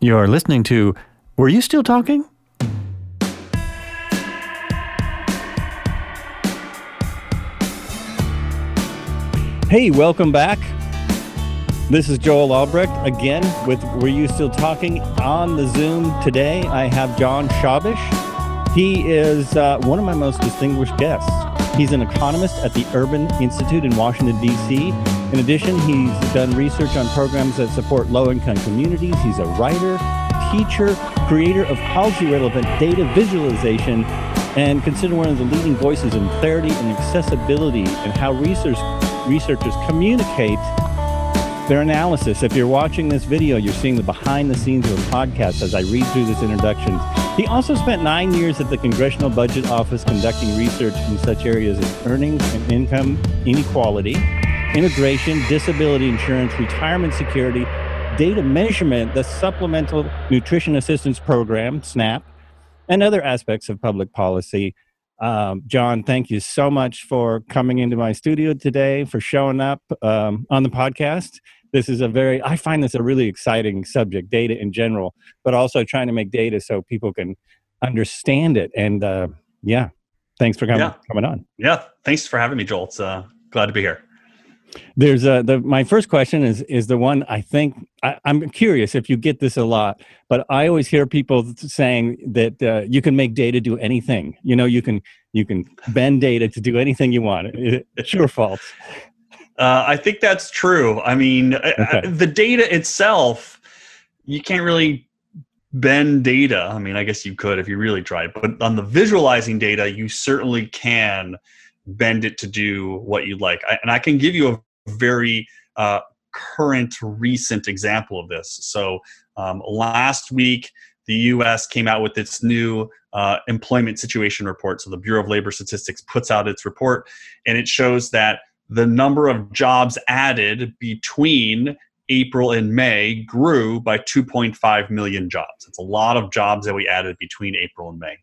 You're listening to Were You Still Talking? Hey, welcome back. This is Joel Albrecht again with Were You Still Talking on the Zoom today. I have Jon Schwabish. He is uh, one of my most distinguished guests. He's an economist at the Urban Institute in Washington, D.C. In addition, he's done research on programs that support low income communities. He's a writer, teacher, creator of policy relevant data visualization, and considered one of the leading voices in clarity and accessibility and how research, researchers communicate their analysis. If you're watching this video, you're seeing the behind the scenes of the podcast as I read through this introduction. He also spent nine years at the Congressional Budget Office conducting research in such areas as earnings and income inequality, immigration, disability insurance, retirement security, data measurement, the Supplemental Nutrition Assistance Program, SNAP, and other aspects of public policy. Um, Jon, thank you so much for coming into my studio today, for showing up um, on the podcast this is a very i find this a really exciting subject data in general but also trying to make data so people can understand it and uh, yeah thanks for coming, Yeah. coming on Yeah, thanks for having me, Joel. It's uh, glad to be here. There's uh, the my first question is is the one i think I, i'm curious if you get this a lot but i always hear people saying that uh, you can make data do anything you know you can you can bend data to do anything you want It's your fault. Uh, I think that's true. I mean, uh, Okay. uh, the data itself, you can't really bend data. I mean, I guess you could if you really tried, but on the visualizing data, you certainly can bend it to do what you'd like. I, and I can give you a very uh, current, recent example of this. So um, last week, the U.S. came out with its new uh, employment situation report. So the Bureau of Labor Statistics puts out its report, and it shows that the number of jobs added between April and May grew by 2.5 million jobs. It's a lot of jobs that we added between April and May.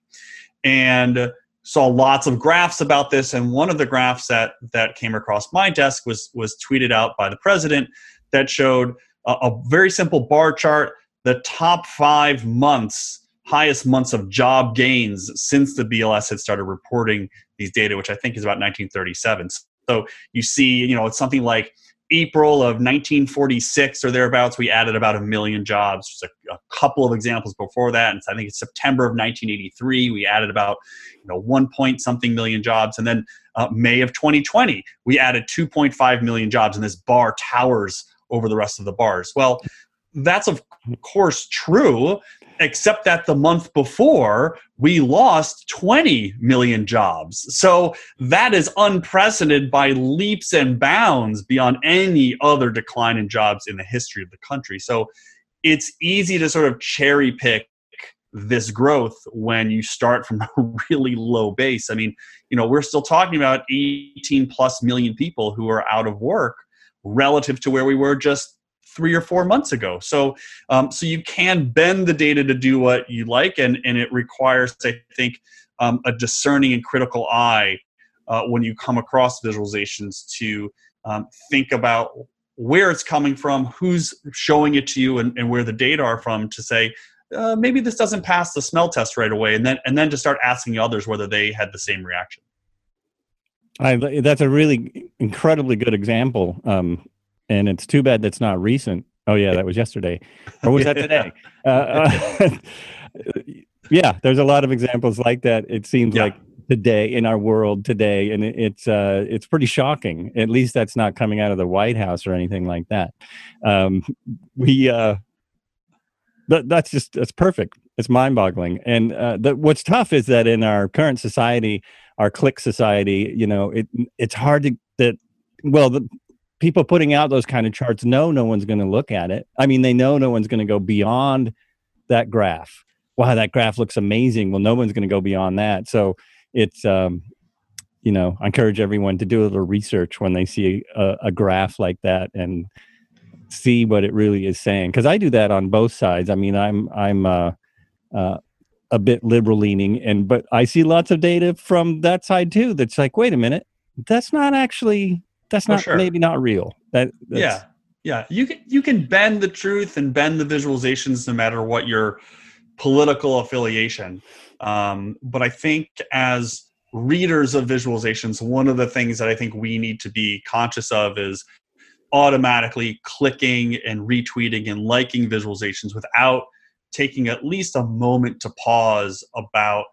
And saw lots of graphs about this and one of the graphs that that came across my desk was was tweeted out by the president that showed a, a very simple bar chart the top 5 months highest months of job gains since the BLS had started reporting these data which I think is about 1937 so you see, you know, it's something like April of 1946 or thereabouts, we added about a million jobs. Just a, a couple of examples before that. And I think it's September of 1983, we added about, you know, one point something million jobs. And then uh, May of 2020, we added 2.5 million jobs, and this bar towers over the rest of the bars. Well, that's of course true, except that the month before we lost 20 million jobs. So that is unprecedented by leaps and bounds beyond any other decline in jobs in the history of the country. So it's easy to sort of cherry pick this growth when you start from a really low base. I mean, you know, we're still talking about 18 plus million people who are out of work relative to where we were just three or four months ago. So, um, so you can bend the data to do what you like, and and it requires, I think, um, a discerning and critical eye uh, when you come across visualizations to um, think about where it's coming from, who's showing it to you, and, and where the data are from to say. Uh, maybe this doesn't pass the smell test right away, and then and then to start asking others whether they had the same reaction. I, that's a really incredibly good example. Um, and it's too bad that's not recent. Oh yeah, that was yesterday, or was that today? uh, uh, yeah, there's a lot of examples like that. It seems Yeah. like today in our world today, and it, it's uh, it's pretty shocking. At least that's not coming out of the White House or anything like that. Um, we uh, that, that's just that's perfect. It's mind-boggling. And uh, the, what's tough is that in our current society, our click society, you know, it it's hard to that. Well, the people putting out those kind of charts know no one's going to look at it. I mean, they know no one's going to go beyond that graph. Wow, that graph looks amazing. Well, no one's going to go beyond that. So it's um, you know, I encourage everyone to do a little research when they see a, a graph like that and see what it really is saying. Because I do that on both sides. I mean, I'm I'm uh, uh, a bit liberal leaning, and but I see lots of data from that side too. That's like, wait a minute, that's not actually that's not sure. maybe not real. That yeah Yeah, you can you can bend the truth and bend the visualizations no matter what your political affiliation. Um, but I think as readers of visualizations, one of the things that I think we need to be conscious of is automatically clicking and retweeting and liking visualizations without taking at least a moment to pause about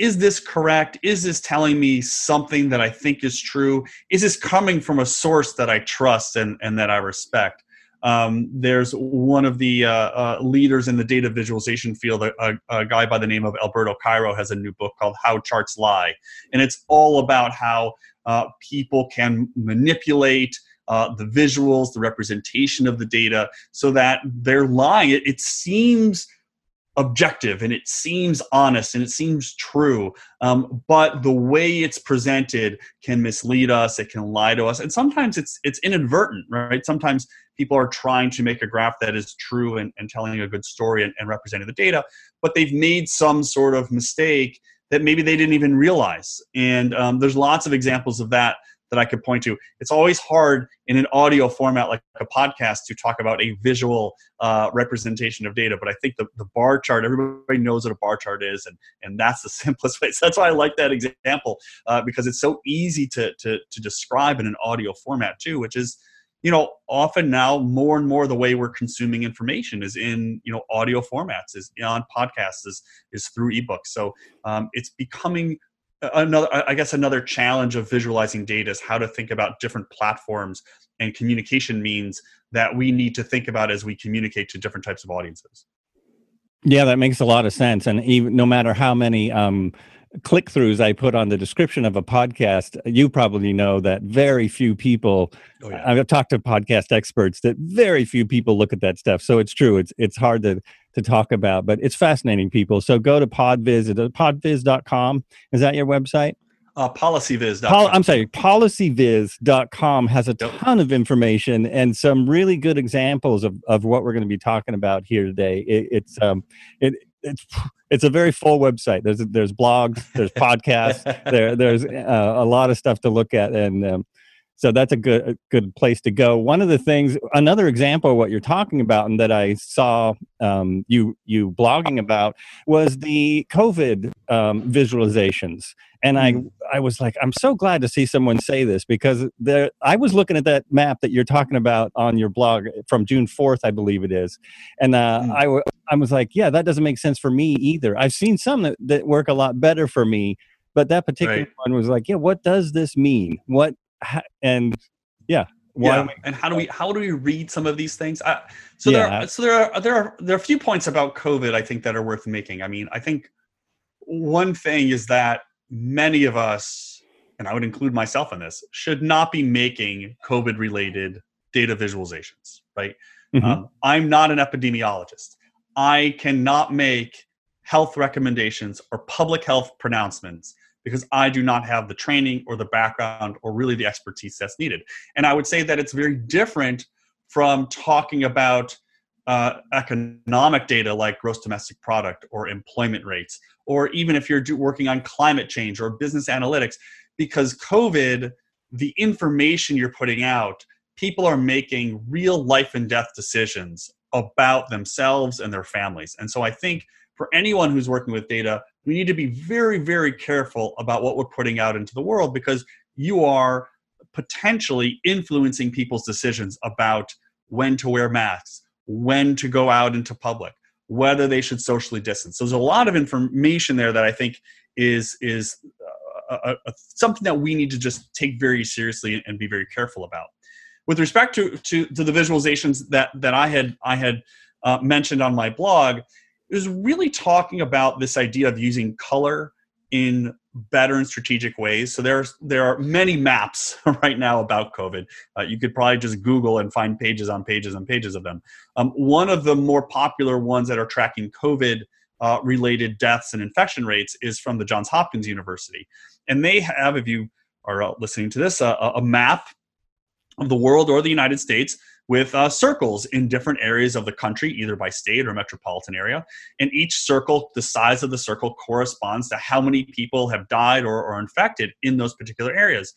is this correct? Is this telling me something that I think is true? Is this coming from a source that I trust and, and that I respect? Um, there's one of the uh, uh, leaders in the data visualization field, a, a, a, guy by the name of Alberto Cairo, has a new book called How Charts Lie. And it's all about how uh, people can manipulate uh, the visuals, the representation of the data, so that they're lying. It, it seems objective and it seems honest and it seems true um, but the way it's presented can mislead us it can lie to us and sometimes it's it's inadvertent right? Sometimes people are trying to make a graph that is true and, and telling a good story and, and representing the data but they've made some sort of mistake that maybe they didn't even realize and um, there's lots of examples of that that I could point to. It's always hard in an audio format like a podcast to talk about a visual uh, representation of data, but I think the, the bar chart, everybody knows what a bar chart is, and, and that's the simplest way. So that's why I like that example uh, because it's so easy to, to, to describe in an audio format too, which is you know often now more and more the way we're consuming information is in you know audio formats is on podcasts is is through ebooks so um, it's becoming another i guess another challenge of visualizing data is how to think about different platforms and communication means that we need to think about as we communicate to different types of audiences yeah that makes a lot of sense and even no matter how many um, click throughs I put on the description of a podcast, you probably know that very few people. Oh, yeah. I've talked to podcast experts that very few people look at that stuff. So it's true. It's it's hard to to talk about, but it's fascinating, people. So go to podviz, podviz.com. Is that your website? Uh, policyviz.com. Pol- I'm sorry, policyviz.com has a ton of information and some really good examples of, of what we're going to be talking about here today. It, it's um, it, it's it's a very full website. There's there's blogs, there's podcasts, there there's uh, a lot of stuff to look at, and um, so that's a good a good place to go one of the things another example of what you're talking about and that i saw um, you you blogging about was the covid um, visualizations and i mm-hmm. i was like i'm so glad to see someone say this because there i was looking at that map that you're talking about on your blog from june 4th i believe it is and uh, mm. I, I was like yeah that doesn't make sense for me either i've seen some that, that work a lot better for me but that particular right. one was like yeah what does this mean what and yeah yeah. and how do we how do we read some of these things uh, so yeah. there are, so there are there are there are a few points about covid i think that are worth making i mean i think one thing is that many of us and i would include myself in this should not be making covid related data visualizations right mm-hmm. um, i'm not an epidemiologist i cannot make health recommendations or public health pronouncements because I do not have the training or the background or really the expertise that's needed. And I would say that it's very different from talking about uh, economic data like gross domestic product or employment rates, or even if you're do, working on climate change or business analytics, because COVID, the information you're putting out, people are making real life and death decisions about themselves and their families. And so I think for anyone who's working with data, we need to be very, very careful about what we're putting out into the world because you are potentially influencing people's decisions about when to wear masks, when to go out into public, whether they should socially distance. So there's a lot of information there that I think is is uh, a, a, something that we need to just take very seriously and be very careful about. With respect to to, to the visualizations that that I had I had uh, mentioned on my blog, is really talking about this idea of using color in better and strategic ways. So there's there are many maps right now about COVID. Uh, you could probably just Google and find pages on pages and pages of them. Um, one of the more popular ones that are tracking COVID uh, related deaths and infection rates is from the Johns Hopkins University, and they have, if you are uh, listening to this, a, a map of the world or the United States with uh, circles in different areas of the country, either by state or metropolitan area. And each circle, the size of the circle corresponds to how many people have died or, infected in those particular areas.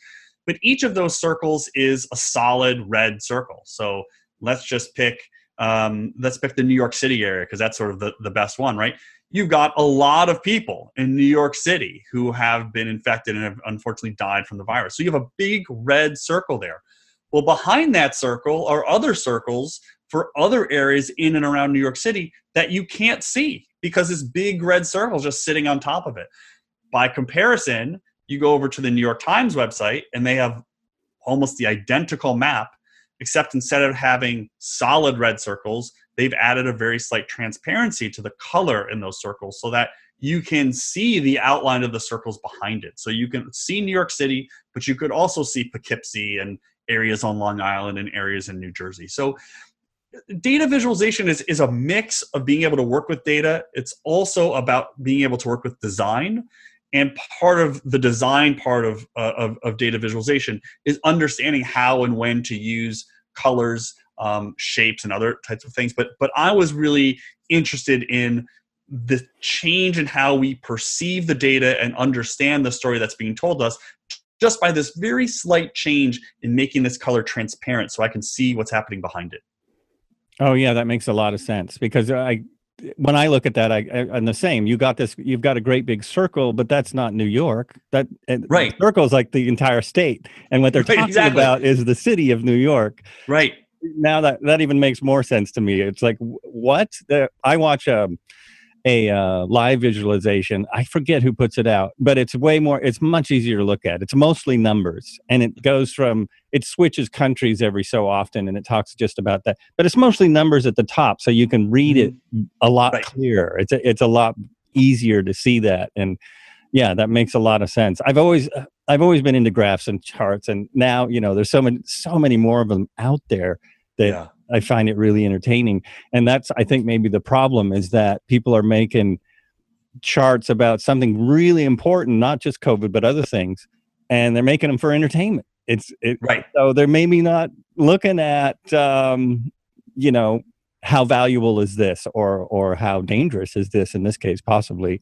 but each of those circles is a solid red circle. So let's just pick um, let's pick the New York City area because that's sort of the, the best one, right? You've got a lot of people in New York City who have been infected and have unfortunately died from the virus. So you have a big red circle there. Well, behind that circle are other circles for other areas in and around New York City that you can't see because this big red circle is just sitting on top of it. By comparison, you go over to the New York Times website and they have almost the identical map, except instead of having solid red circles, they've added a very slight transparency to the color in those circles so that you can see the outline of the circles behind it. So you can see New York City, but you could also see Poughkeepsie and areas on Long Island and areas in New Jersey. So data visualization is, is a mix of being able to work with data. It's also about being able to work with design. And part of the design part of, uh, of, of, data visualization is understanding how and when to use colors, um, shapes, and other types of things. But, but I was really interested in the change in how we perceive the data and understand the story that's being told us just by this very slight change in making this color transparent so I can see what's happening behind it. Oh yeah, that makes a lot of sense because I when I look at that, I, I am the same. You got this. You've got a great big circle, but that's not New York. That right circle is like the entire state, and what they're right, talking exactly. about is the city of New York. Right now, that that even makes more sense to me. It's like what the, I watch. Um, a uh, live visualization. I forget who puts it out, but it's way more. It's much easier to look at. It's mostly numbers, and it goes from it switches countries every so often, and it talks just about that. But it's mostly numbers at the top, so you can read it mm-hmm. a lot right. clearer. It's a, it's a lot easier to see that, and yeah, that makes a lot of sense. I've always uh, I've always been into graphs and charts, and now you know there's so many so many more of them out there that. Yeah I find it really entertaining. And that's, I think, maybe the problem is that people are making charts about something really important, not just COVID, but other things, and they're making them for entertainment. It's it, right. So they're maybe not looking at, um, you know, how valuable is this, or or how dangerous is this in this case, possibly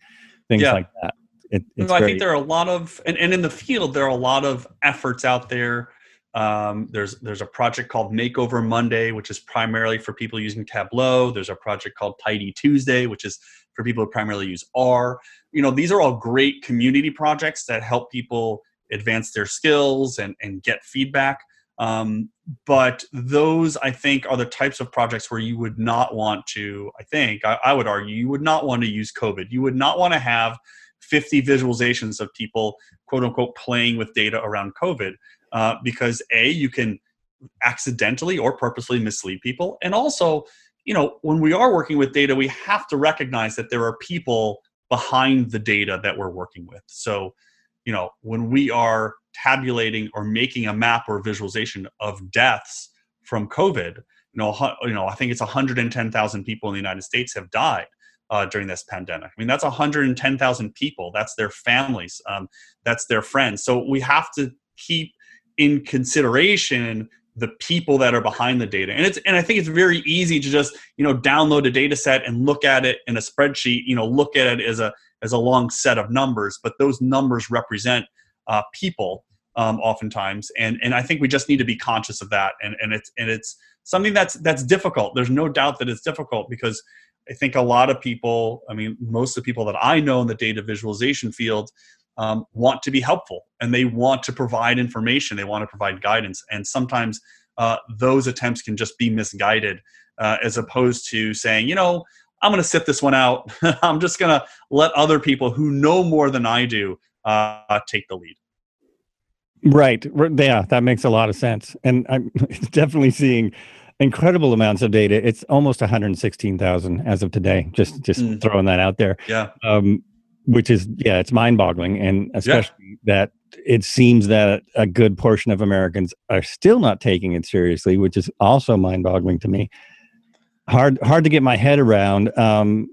things yeah. like that. It, no, I think there are a lot of, and, and in the field, there are a lot of efforts out there um, there's there's a project called Makeover Monday, which is primarily for people using Tableau. There's a project called Tidy Tuesday, which is for people who primarily use R. You know, these are all great community projects that help people advance their skills and, and get feedback. Um, but those, I think, are the types of projects where you would not want to, I think, I, I would argue, you would not want to use COVID. You would not want to have 50 visualizations of people, quote unquote, playing with data around COVID uh, because a you can accidentally or purposely mislead people and also you know when we are working with data we have to recognize that there are people behind the data that we're working with so you know when we are tabulating or making a map or visualization of deaths from covid you know you know i think it's 110,000 people in the united states have died uh, during this pandemic. I mean, that's 110,000 people. That's their families. Um, that's their friends. So we have to keep in consideration the people that are behind the data. And it's and i think it's very easy to just you know download a data set and look at it in a spreadsheet you know look at it as a as a long set of numbers but those numbers represent uh, people um, oftentimes. And and i think we just need to be conscious of that. And and it's and it's something that's that's difficult. There's no doubt that it's difficult because i think a lot of people i mean most of the people that i know in the data visualization field um, want to be helpful and they want to provide information they want to provide guidance and sometimes uh, those attempts can just be misguided uh, as opposed to saying you know i'm going to sit this one out i'm just going to let other people who know more than i do uh, take the lead right yeah that makes a lot of sense and i'm definitely seeing incredible amounts of data. It's almost 116,000 as of today. Just just mm. throwing that out there. Yeah. Um, which is yeah it's mind-boggling. And especially yeah. that it seems that a good portion of americans are still not taking it seriously which is also mind-boggling to me. Hard hard to get my head around. Um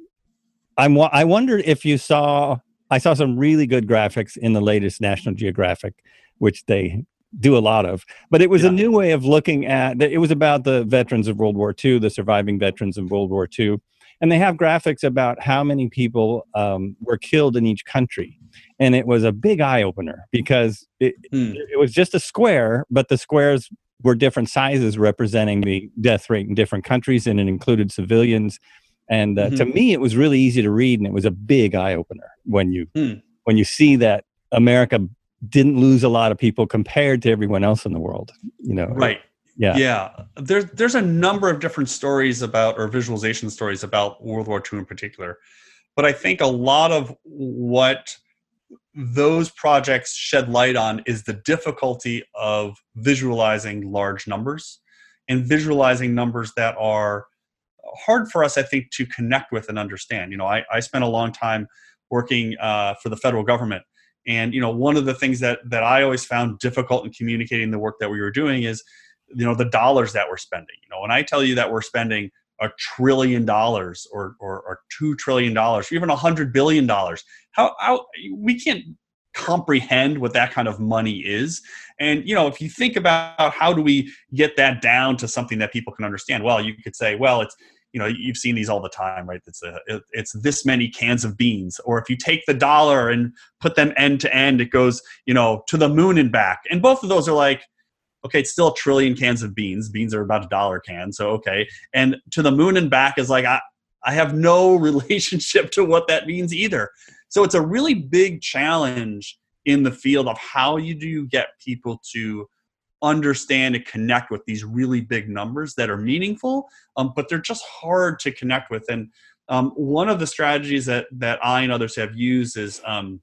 i'm i wondered if you saw i saw some really good graphics in the latest national geographic which they do a lot of. But it was yeah. a new way of looking at it was about the veterans of world war ii the surviving veterans of world war ii and they have graphics about how many people um, were killed in each country and it was a big eye opener because it, Hmm. it was just a square, but the squares were different sizes representing the death rate in different countries, and it included civilians. And uh, to Mhm. me, it was really easy to read, and it was a big eye opener when you Hmm. when you see that America didn't lose a lot of people compared to everyone else in the world. You know, Right. Yeah. Yeah. There's there's a number of different stories about or visualization stories about World War II in particular. But I think a lot of what those projects shed light on is the difficulty of visualizing large numbers and visualizing numbers that are hard for us, I think, to connect with and understand. You know, I, I spent a long time working uh, for the federal government. And you know, one of the things that that I always found difficult in communicating the work that we were doing is, you know, the dollars that we're spending. You know, when I tell you that we're spending a trillion dollars or, or or two trillion dollars, even a hundred billion dollars, how how we can't comprehend what that kind of money is. And you know, if you think about how do we get that down to something that people can understand, well, you could say, well, it's you know you've seen these all the time right it's a it, it's this many cans of beans or if you take the dollar and put them end to end it goes you know to the moon and back and both of those are like okay it's still a trillion cans of beans. Beans are about a dollar can so okay. And to the moon and back is like i i have no relationship to what that means either. So it's a really big challenge in the field of how you do you get people to understand and connect with these really big numbers that are meaningful, um, but they're just hard to connect with. And um, one of the strategies that that I and others have used is um,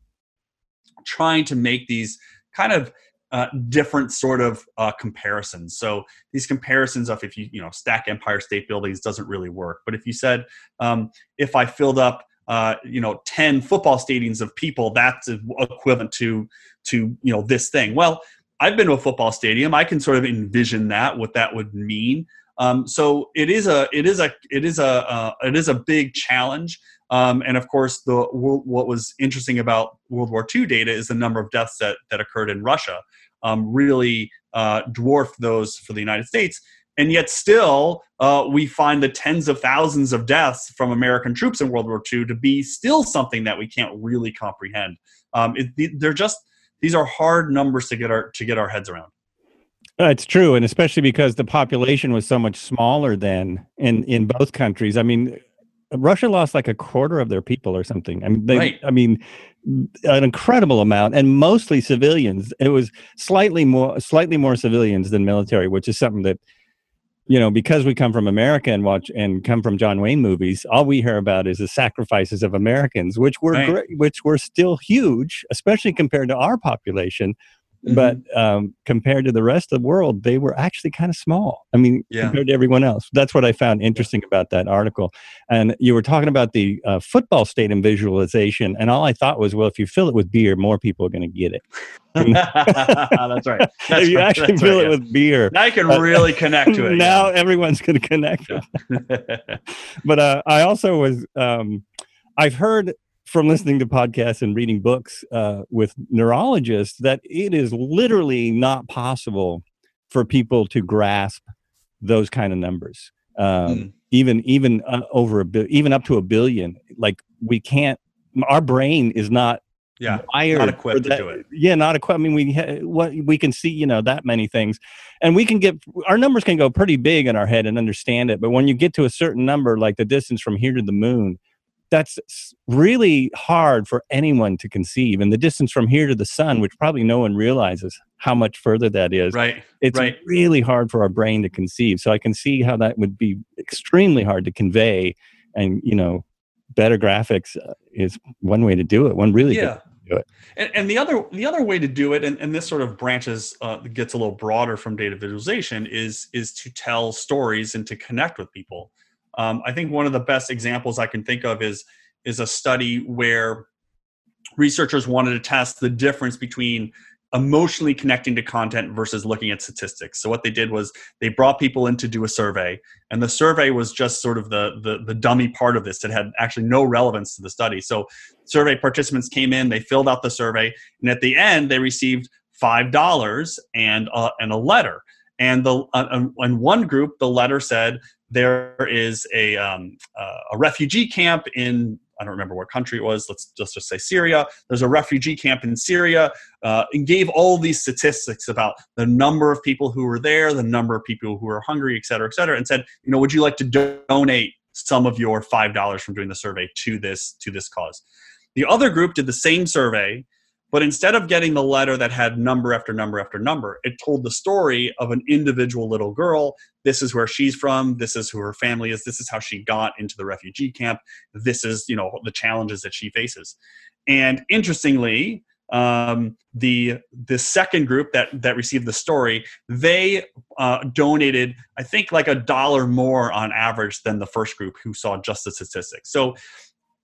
trying to make these kind of uh, different sort of uh, comparisons. So these comparisons of if you you know stack Empire State Buildings doesn't really work, but if you said um, if I filled up uh, you know 10 football stadiums of people, that's equivalent to to you know this thing. Well, I've been to a football stadium. I can sort of envision that what that would mean. Um, so it is a it is a it is a uh, it is a big challenge. Um, and of course, the what was interesting about World War II data is the number of deaths that that occurred in Russia um, really uh, dwarfed those for the United States. And yet, still, uh, we find the tens of thousands of deaths from American troops in World War II to be still something that we can't really comprehend. Um, it, they're just these are hard numbers to get our to get our heads around. Uh, it's true, and especially because the population was so much smaller then in in both countries. I mean, Russia lost like a quarter of their people or something. I mean, they, Right. I mean, an incredible amount, and mostly civilians. It was slightly more slightly more civilians than military, which is something that you know because we come from America and watch and come from John Wayne movies. All we hear about is the sacrifices of Americans, which were Right. great, which were still huge, especially compared to our population Mm-hmm. but um, compared to the rest of the world, they were actually kind of small. I mean, Yeah. compared to everyone else. That's what I found interesting about that article. And you were talking about the uh, football stadium visualization, and all I thought was, well, if you fill it with beer, more people are going to get it. that's right. That's if you right. actually fill right, it yes. with beer, now you can Uh, really connect to it. now everyone's going to connect. yeah. But uh, I also was, um, I've heard from listening to podcasts and reading books uh, with neurologists that it is literally not possible for people to grasp those kind of numbers. Um, Mm. Even even uh, over a bi- even up to a billion. Like we can't. Our brain is not yeah. wired Not equipped to do it. Yeah, not equipped. I mean, we ha- what we can see, you know, that many things, and we can get our numbers can go pretty big in our head and understand it. But when you get to a certain number, like the distance from here to the moon, that's really hard for anyone to conceive. And the distance from here to the sun, which probably no one realizes how much further that is, Right. it's right. really hard for our brain to conceive. So I can see how that would be extremely hard to convey. And you know, better graphics uh, is one way to do it. One really good yeah. do it. And, and the other the other way to do it, and, and this sort of branches uh, gets a little broader from data visualization, is is to tell stories and to connect with people. Um, I think one of the best examples I can think of is is a study where researchers wanted to test the difference between emotionally connecting to content versus looking at statistics. So what they did was they brought people in to do a survey, and the survey was just sort of the the, the dummy part of this. It had actually no relevance to the study. So survey participants came in, they filled out the survey, and at the end they received five dollars and and a letter. And the uh, in one group, the letter said there is a um, uh, a refugee camp in I don't remember what country it was. Let's just just say Syria. There's a refugee camp in Syria, uh, and gave all these statistics about the number of people who were there, the number of people who were hungry, et cetera, et cetera, and said, you know, would you like to donate some of your five dollars from doing the survey to this to this cause? The other group did the same survey but instead of getting the letter that had number after number after number, it told the story of an individual little girl. This is where she's from. This is who her family is. This is how she got into the refugee camp. This is, you know, the challenges that she faces. And interestingly, um, the the second group that that received the story, they uh, donated, I think, like a dollar more on average than the first group who saw just the statistics. So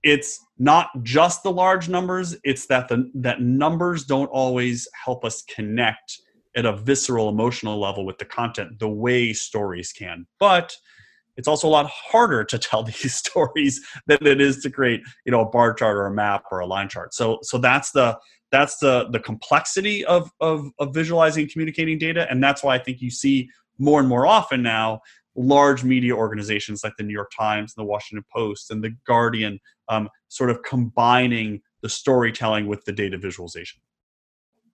it's not just the large numbers it's that the that numbers don't always help us connect at a visceral emotional level with the content the way stories can. But it's also a lot harder to tell these stories than it is to create you know a bar chart or a map or a line chart. So so that's the that's the the complexity of of, of visualizing communicating data. And that's why i think you see more and more often now large media organizations like the New York Times and the Washington Post and the Guardian um, sort of combining the storytelling with the data visualization.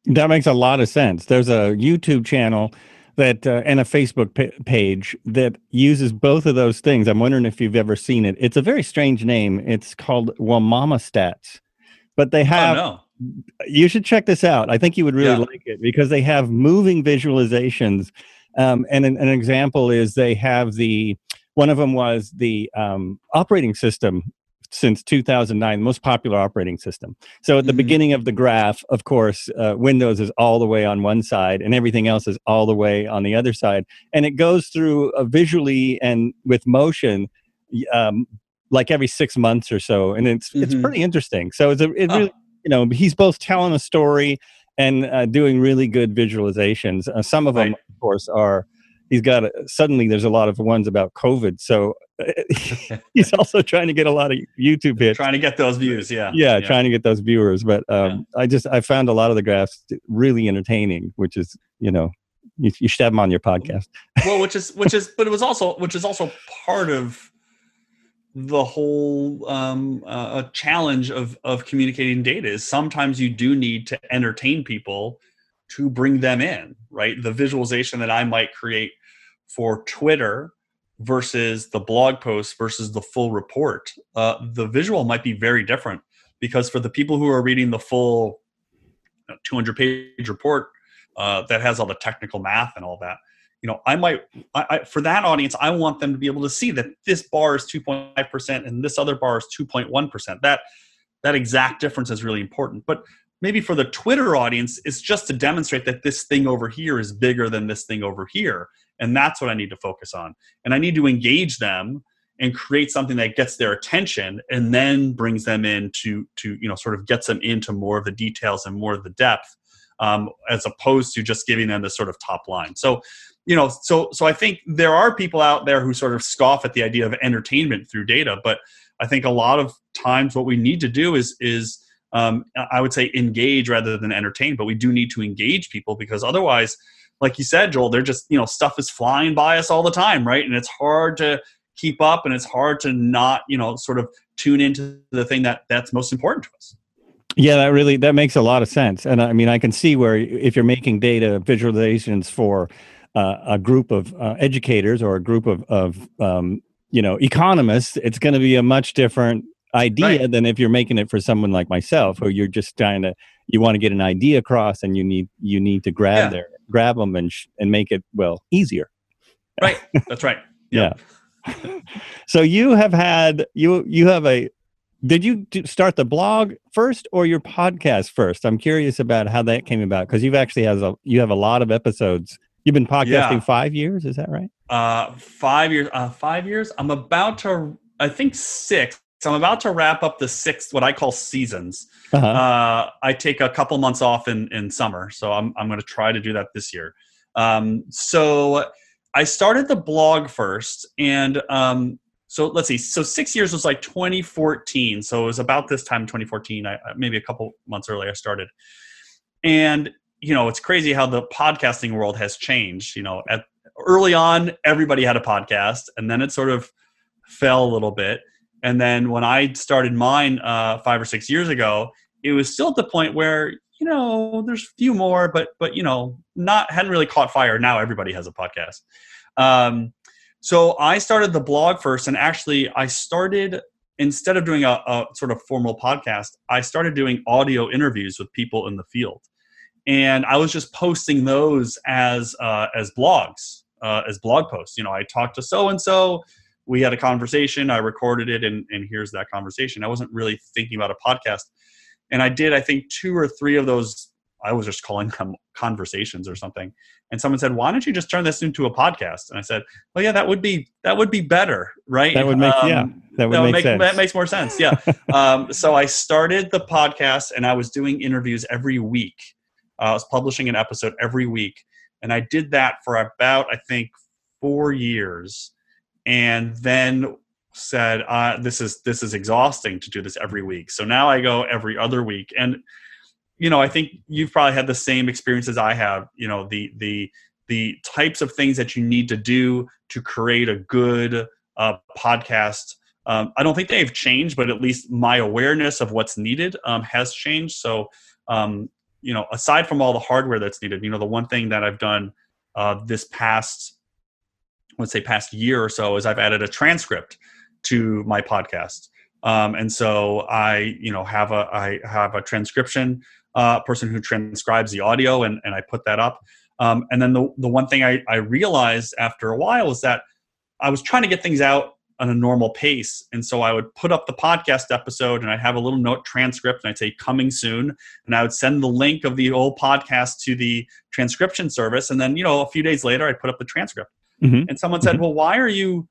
That makes a lot of sense. There's a YouTube channel that uh, and a Facebook pa- page that uses both of those things. I'm wondering if you've ever seen it. It's a very strange name. It's called WawamuStats, but they oh, have. Oh, no. You should check this out. I think you would really yeah. like it because they have moving visualizations um, and an, an, example is they have the one of them was the um, operating system since 2009, the most popular operating system. So at the mm-hmm. beginning of the graph, of course, uh, Windows is all the way on one side, and everything else is all the way on the other side. And it goes through uh, visually and with motion. Um, like every six months or so, and it's mm-hmm. it's pretty interesting. So it's a it really, you know he's both telling a story and uh, doing really good visualizations. Uh, some of them, of course, are he's got a, suddenly there's a lot of ones about COVID. So he's also trying to get a lot of YouTube hits, trying to get those views. Yeah, yeah, yeah. trying to get those viewers. But um, yeah. I just I found a lot of the graphs really entertaining, which is you know you, you should have them on your podcast. well, which is which is but it was also which is also part of the whole um, uh, challenge of of communicating data is sometimes you do need to entertain people to bring them in right? The visualization that i might create for twitter versus the blog post versus the full report uh, the visual might be very different because for the people who are reading the full 200 page report uh, that has all the technical math and all that you know i might I, I, for that audience i want them to be able to see that this bar is 2.5% and this other bar is 2.1% that that exact difference is really important. But maybe for the twitter audience it's just to demonstrate that this thing over here is bigger than this thing over here. And that's what i need to focus on. And i need to engage them and create something that gets their attention and then brings them in to to you know sort of gets them into more of the details and more of the depth um, as opposed to just giving them the sort of top line. So you know so so i think there are people out there who sort of scoff at the idea of entertainment through data but i think a lot of times what we need to do is is um, i would say engage rather than entertain but we do need to engage people because otherwise like you said joel they're just you know stuff is flying by us all the time right? And it's hard to keep up and it's hard to not you know sort of tune into the thing that that's most important to us. Yeah, that really that makes a lot of sense, and I mean I can see where if you're making data visualizations for uh, a group of uh, educators or a group of, of um, you know economists, it's going to be a much different idea right. than if you're making it for someone like myself, who you're just trying to you want to get an idea across, and you need you need to grab yeah. their grab them and sh- and make it well easier. Right. That's right. yeah. so you have had you you have a did you start the blog first or your podcast first i'm curious about how that came about because you've actually has a you have a lot of episodes You've been podcasting yeah. five years, is that right? Uh, five years. Uh, five years. I'm about to. I think six. So I'm about to wrap up the sixth, what I call seasons. Uh-huh. Uh, I take a couple months off in in summer, so I'm I'm going to try to do that this year. Um, so I started the blog first, and um, so let's see. So six years was like 2014. So it was about this time, 2014. I, maybe a couple months earlier, I started, and you know, it's crazy how the podcasting world has changed. You know, at early on, everybody had a podcast, and then it sort of fell a little bit. and then when I started mine uh, five or six years ago, it was still at the point where you know there's a few more, but but you know not hadn't really caught fire. Now everybody has a podcast. Um, so I started the blog first, and actually I started instead of doing a, a sort of formal podcast, I started doing audio interviews with people in the field, and I was just posting those as uh, as blogs, uh, as blog posts. You know, I talked to so and so we had a conversation i recorded it and, and here's that conversation. I wasn't really thinking about a podcast. And i did i think two or three of those i was just calling them conversations or something. And someone said why don't you just turn this into a podcast? And i said well yeah that would be that would be better right? That would make um, yeah that would, that would make, make that makes more sense yeah. Um, so i started the podcast and i was doing interviews every week i was publishing an episode every week. And i did that for about i think four years and then said uh, this is this is exhausting to do this every week. So now i go every other week and you know i think you've probably had the same experience as i have you know the the the types of things that you need to do to create a good uh, podcast. Um, i don't think they've changed but at least my awareness of what's needed um, has changed. So um, you know aside from all the hardware that's needed you know the one thing that i've done uh, this past let's say past year or so is I've added a transcript to my podcast. Um, and so I, you know, have a I have a transcription uh, person who transcribes the audio, and, and I put that up. Um, and then the the one thing I, I realized after a while is that I was trying to get things out on a normal pace, and so I would put up the podcast episode, and I'd have a little note transcript, and I'd say "coming soon," and I would send the link of the old podcast to the transcription service, and then you know a few days later I'd put up the transcript. Mm-hmm. And someone said, mm-hmm. "Well, why are you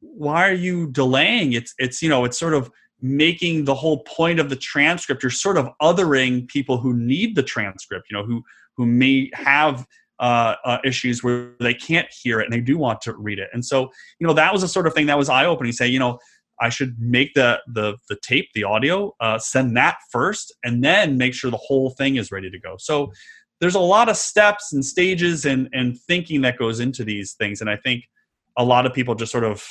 why are you delaying? It's it's you know it's sort of making the whole point of the transcript. You're sort of othering people who need the transcript. You know who who may have." Uh, uh, issues where they can't hear it and they do want to read it. And so, you know, that was a sort of thing that was eye opening. Say, you know, I should make the the the tape, the audio, uh, send that first, and then make sure the whole thing is ready to go. So, there's a lot of steps and stages and and thinking that goes into these things and i think a lot of people just sort of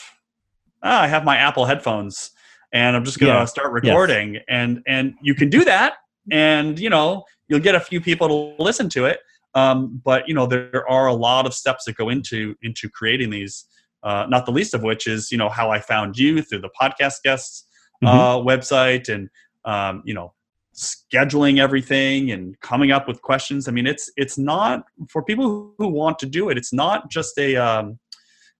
ah, i have my apple headphones and i'm just going to yeah. start recording yes. and and you can do that and you know you'll get a few people to listen to it um, but you know there are a lot of steps that go into into creating these uh, not the least of which is you know how i found you through the podcast guests mm-hmm. uh, website and um, you know scheduling everything and coming up with questions. I mean it's it's not for people who want to do it it's not just a um,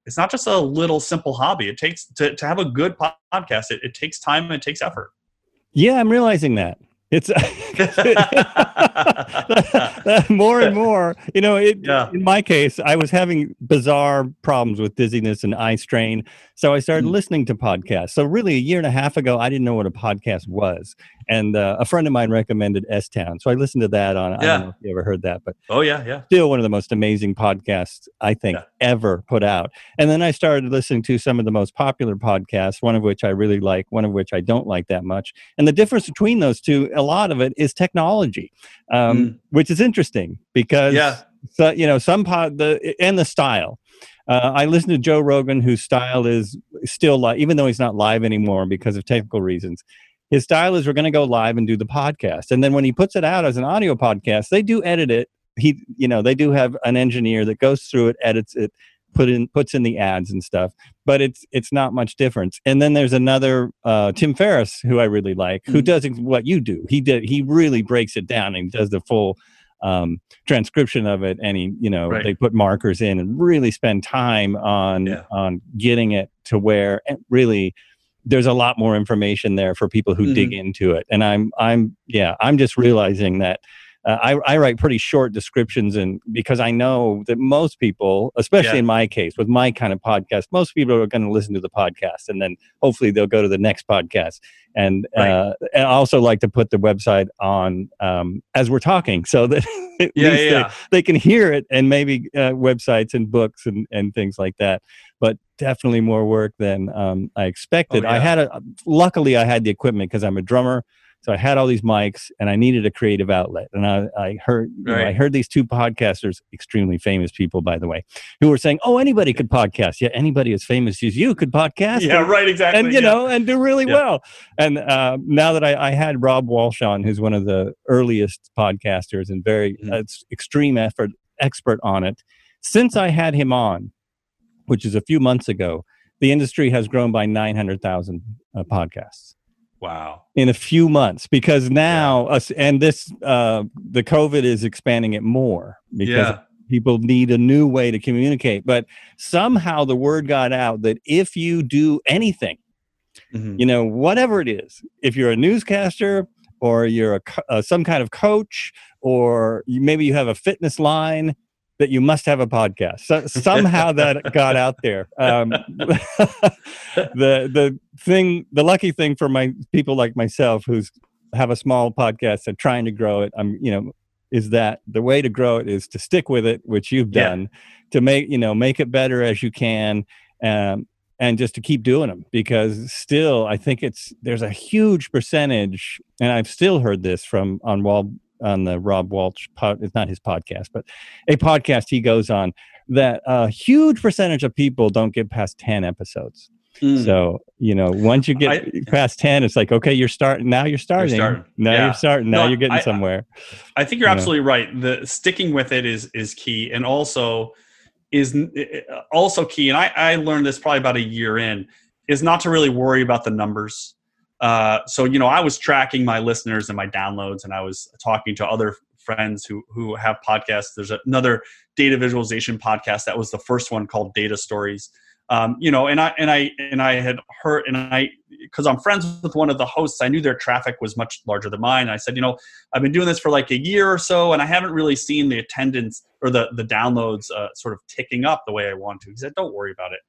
it's not just a little simple hobby. It takes to, to have a good podcast it, it takes time and it takes effort. Yeah i'm realizing that it's more and more. You know, it, yeah. in my case, I was having bizarre problems with dizziness and eye strain. So I started mm. listening to podcasts. So, really, a year and a half ago, I didn't know what a podcast was. And uh, a friend of mine recommended S Town. So I listened to that on, yeah. I don't know if you ever heard that, but oh, yeah, yeah. Still one of the most amazing podcasts I think yeah. ever put out. And then I started listening to some of the most popular podcasts, one of which I really like, one of which I don't like that much. And the difference between those two, a lot of it is technology, um, mm. which is interesting because, yeah. so, you know, some pod, the, and the style. Uh, I listen to Joe Rogan, whose style is still live, even though he's not live anymore because of technical reasons. His style is we're going to go live and do the podcast, and then when he puts it out as an audio podcast, they do edit it. He, you know, they do have an engineer that goes through it, edits it, put in puts in the ads and stuff but it's it's not much difference and then there's another uh, tim ferriss who i really like who mm-hmm. does what you do he did he really breaks it down and does the full um, transcription of it and he you know right. they put markers in and really spend time on yeah. on getting it to where it really there's a lot more information there for people who mm-hmm. dig into it and i'm i'm yeah i'm just realizing that uh, I, I, write pretty short descriptions and because i know that most people especially yeah. in my case with my kind of podcast most people are going to listen to the podcast and then hopefully they'll go to the next podcast and, right. uh, and i also like to put the website on um, as we're talking so that at yeah, least yeah. They, they, can hear it and maybe uh, websites and books and, and things like that but definitely more work than um, i expected oh, i had a luckily i had the equipment because i'm a drummer So I had all these mics, and I needed a creative outlet. And I, I heard, you know, I heard these two podcasters, extremely famous people, by the way, who were saying, "Oh, anybody could podcast. Yeah, anybody as famous as you could podcast." yeah, And- right, exactly. and you yeah. know and do really Yeah. well and uh, now that I, I had Rob Walch on who's one of the earliest podcasters and very Mhm. uh, extreme effort expert on it since i had him on which is a few months ago the industry has grown by 900000 uh, podcasts wow. in a few months because now us and this uh, the covid is expanding it more because Yeah. people need a new way to communicate but somehow the word got out that if you do anything Mhm. you know whatever it is if you're a newscaster or you're a, uh, some kind of coach or you, maybe you have a fitness line that you must have a podcast. So, somehow that got out there. Um, the the thing the lucky thing for my people like myself who's have a small podcast and trying to grow it i'm you know is that the way to grow it is to stick with it which you've Yeah. done to make you know make it better as you can um, and just to keep doing them because still i think it's there's a huge percentage and i've still heard this from on wall on the Rob Walch pod it's not his podcast but a podcast he goes on that a huge percentage of people don't get past 10 episodes Mm. so you know once you get I- past 10 it's like okay you're starting now you're starting starting. now Yeah. you're starting now No, you're getting I- somewhere I think you're you know. absolutely right. The sticking with it is is key, and also is also key. And I, I learned this probably about a year in is not to really worry about the numbers. Uh, so you know, I was tracking my listeners and my downloads, and I was talking to other friends who who have podcasts. There's another data visualization podcast that was the first one called Data Stories. Um, you know, and I and I and I had heard, and I because I'm friends with one of the hosts, I knew their traffic was much larger than mine. I said, you know, I've been doing this for like a year or so, and I haven't really seen the attendance or the the downloads uh, sort of ticking up the way I want to. He said, "Don't worry about it,"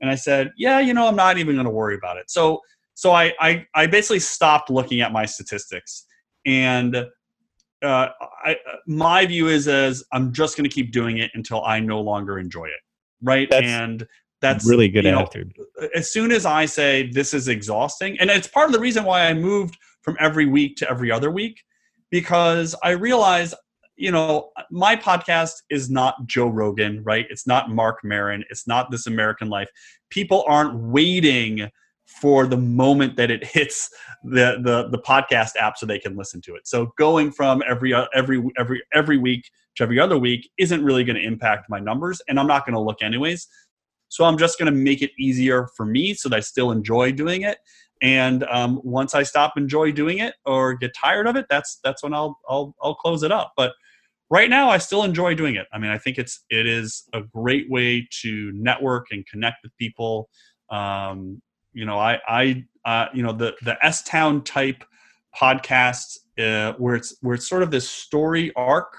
and I said, "Yeah, you know, I'm not even going to worry about it." So so I, I I basically stopped looking at my statistics, and uh, I my view is as I'm just going to keep doing it until I no longer enjoy it, right? That's and that's really good you know, attitude as soon as I say this is exhausting, and it's part of the reason why I moved from every week to every other week, because I realized, you know, my podcast is not Joe Rogan, right? It's not Marc Maron. It's not This American Life. People aren't waiting for the moment that it hits the the, the podcast app so they can listen to it. So going from every uh, every every every week to every other week isn't really going to impact my numbers, and I'm not going to look anyways. So I'm just going to make it easier for me so that I still enjoy doing it. And um, once I stop enjoy doing it or get tired of it, that's that's when I'll I'll I'll close it up. But right now, I still enjoy doing it. I mean, I think it's it is a great way to network and connect with people. Um, you know, I I uh, you know the the S Town type podcast uh, where it's where it's sort of this story arc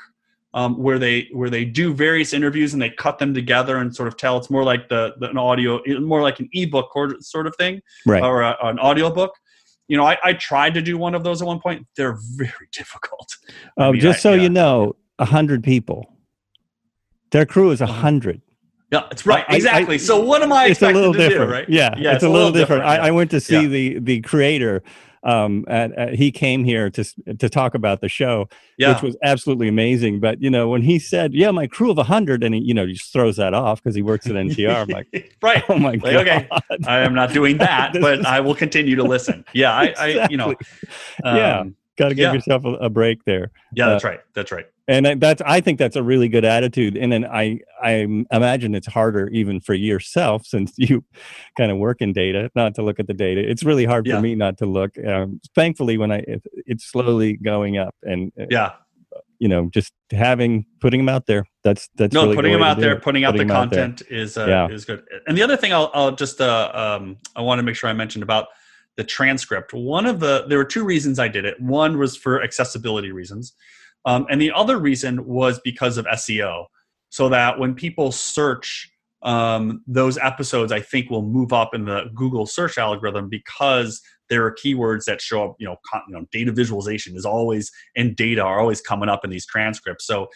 um, where they where they do various interviews and they cut them together and sort of tell. It's more like the, the an audio, more like an ebook or sort of thing, right or a, an audio book. You know, I, I tried to do one of those at one point. They're very difficult. I oh mean, just I- so yeah. you know a hundred people their crew is a Uh-huh. hundred Yeah, it's right. I- I- exactly. so what am I it's a little to different do? Right? yeah, Yeah, it's, a little, different, I. I went to see Yeah. the the creator um at, at- he came here to to talk about the show Yeah. which was absolutely amazing but you know when he said yeah my crew of 100 and he you know just throws that off because he works at ntr i'm like right. oh my Like, god okay, I am not doing that, but is- I will continue to listen. Yeah, I, I you know, Yeah. Got to give yeah. yourself a, a break there yeah, Uh, that's right. That's right. and I- that's i think that's a really good attitude and then i i imagine it's harder even for yourself since you kind of work in data not to look at the data it's really hard Yeah. for me not to look um, thankfully when i it, it's slowly going up and uh, Yeah. you know just having putting them out there that's that's no, really putting them out there, putting out Putting the out there. content is uh, Yeah. is good. And the other thing I'll, I'll just uh, um, I want to make sure I mentioned about the transcript. One of the there were two reasons I did it. One was for accessibility reasons, um, and the other reason was because of SEO, so that when people search um, those episodes, I think will move up in the Google search algorithm because there are keywords that show up. You know, con- you know, data visualization is always and data are always coming up in these transcripts. So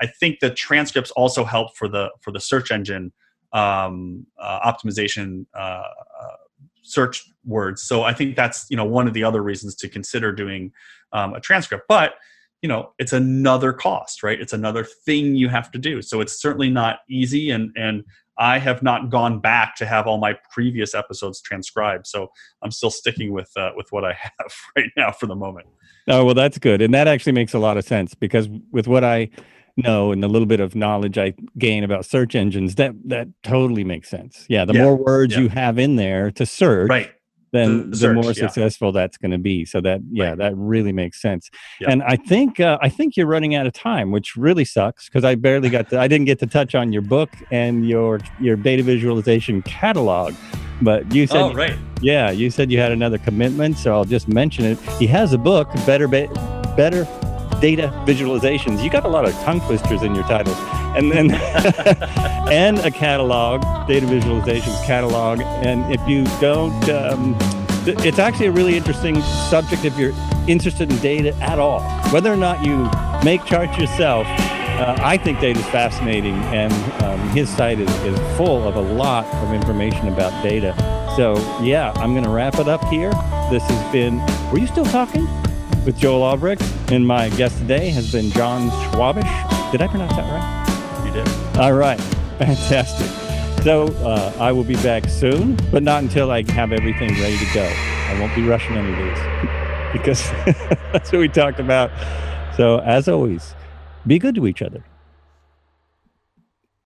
I think the transcripts also help for the for the search engine um, uh, optimization uh, uh, search words. So I think that's you know one of the other reasons to consider doing um, a transcript. But you know it's another cost, right? It's another thing you have to do. So it's certainly not easy, and and I have not gone back to have all my previous episodes transcribed. So I'm still sticking with uh, with what I have right now for the moment. Oh well, that's good, and that actually makes a lot of sense because with what I know and the little bit of knowledge I gain about search engines, that that totally makes sense. Yeah, the Yeah, more words yeah. you have in there to search, Right. then The the, more yeah. successful that's going to be. So that yeah, Right. that really makes sense. Yeah. And I think uh, I think you're running out of time, which really sucks because I barely got to, I didn't get to touch on your book and your your data visualization catalog. But you said Oh, right. yeah, you said you had another commitment, so I'll just mention it. He has a book, Better Ba- Better Data Visualizations. You got a lot of tongue twisters in your titles. And then and a catalog, data visualizations catalog. And if you don't um, it's actually a really interesting subject if you're interested in data at all. Whether or not you make charts yourself, uh, I think data is fascinating, and um, his site is, is full of a lot of information about data. So, yeah, I'm going to wrap it up here. This has been, were you still talking? With Joel Albrecht. And my guest today has been Jon Schwabish. Did I pronounce that right? You did. All right, fantastic. So uh, I will be back soon, but not until I have everything ready to go. I won't be rushing any of these because that's what we talked about. So as always, be good to each other.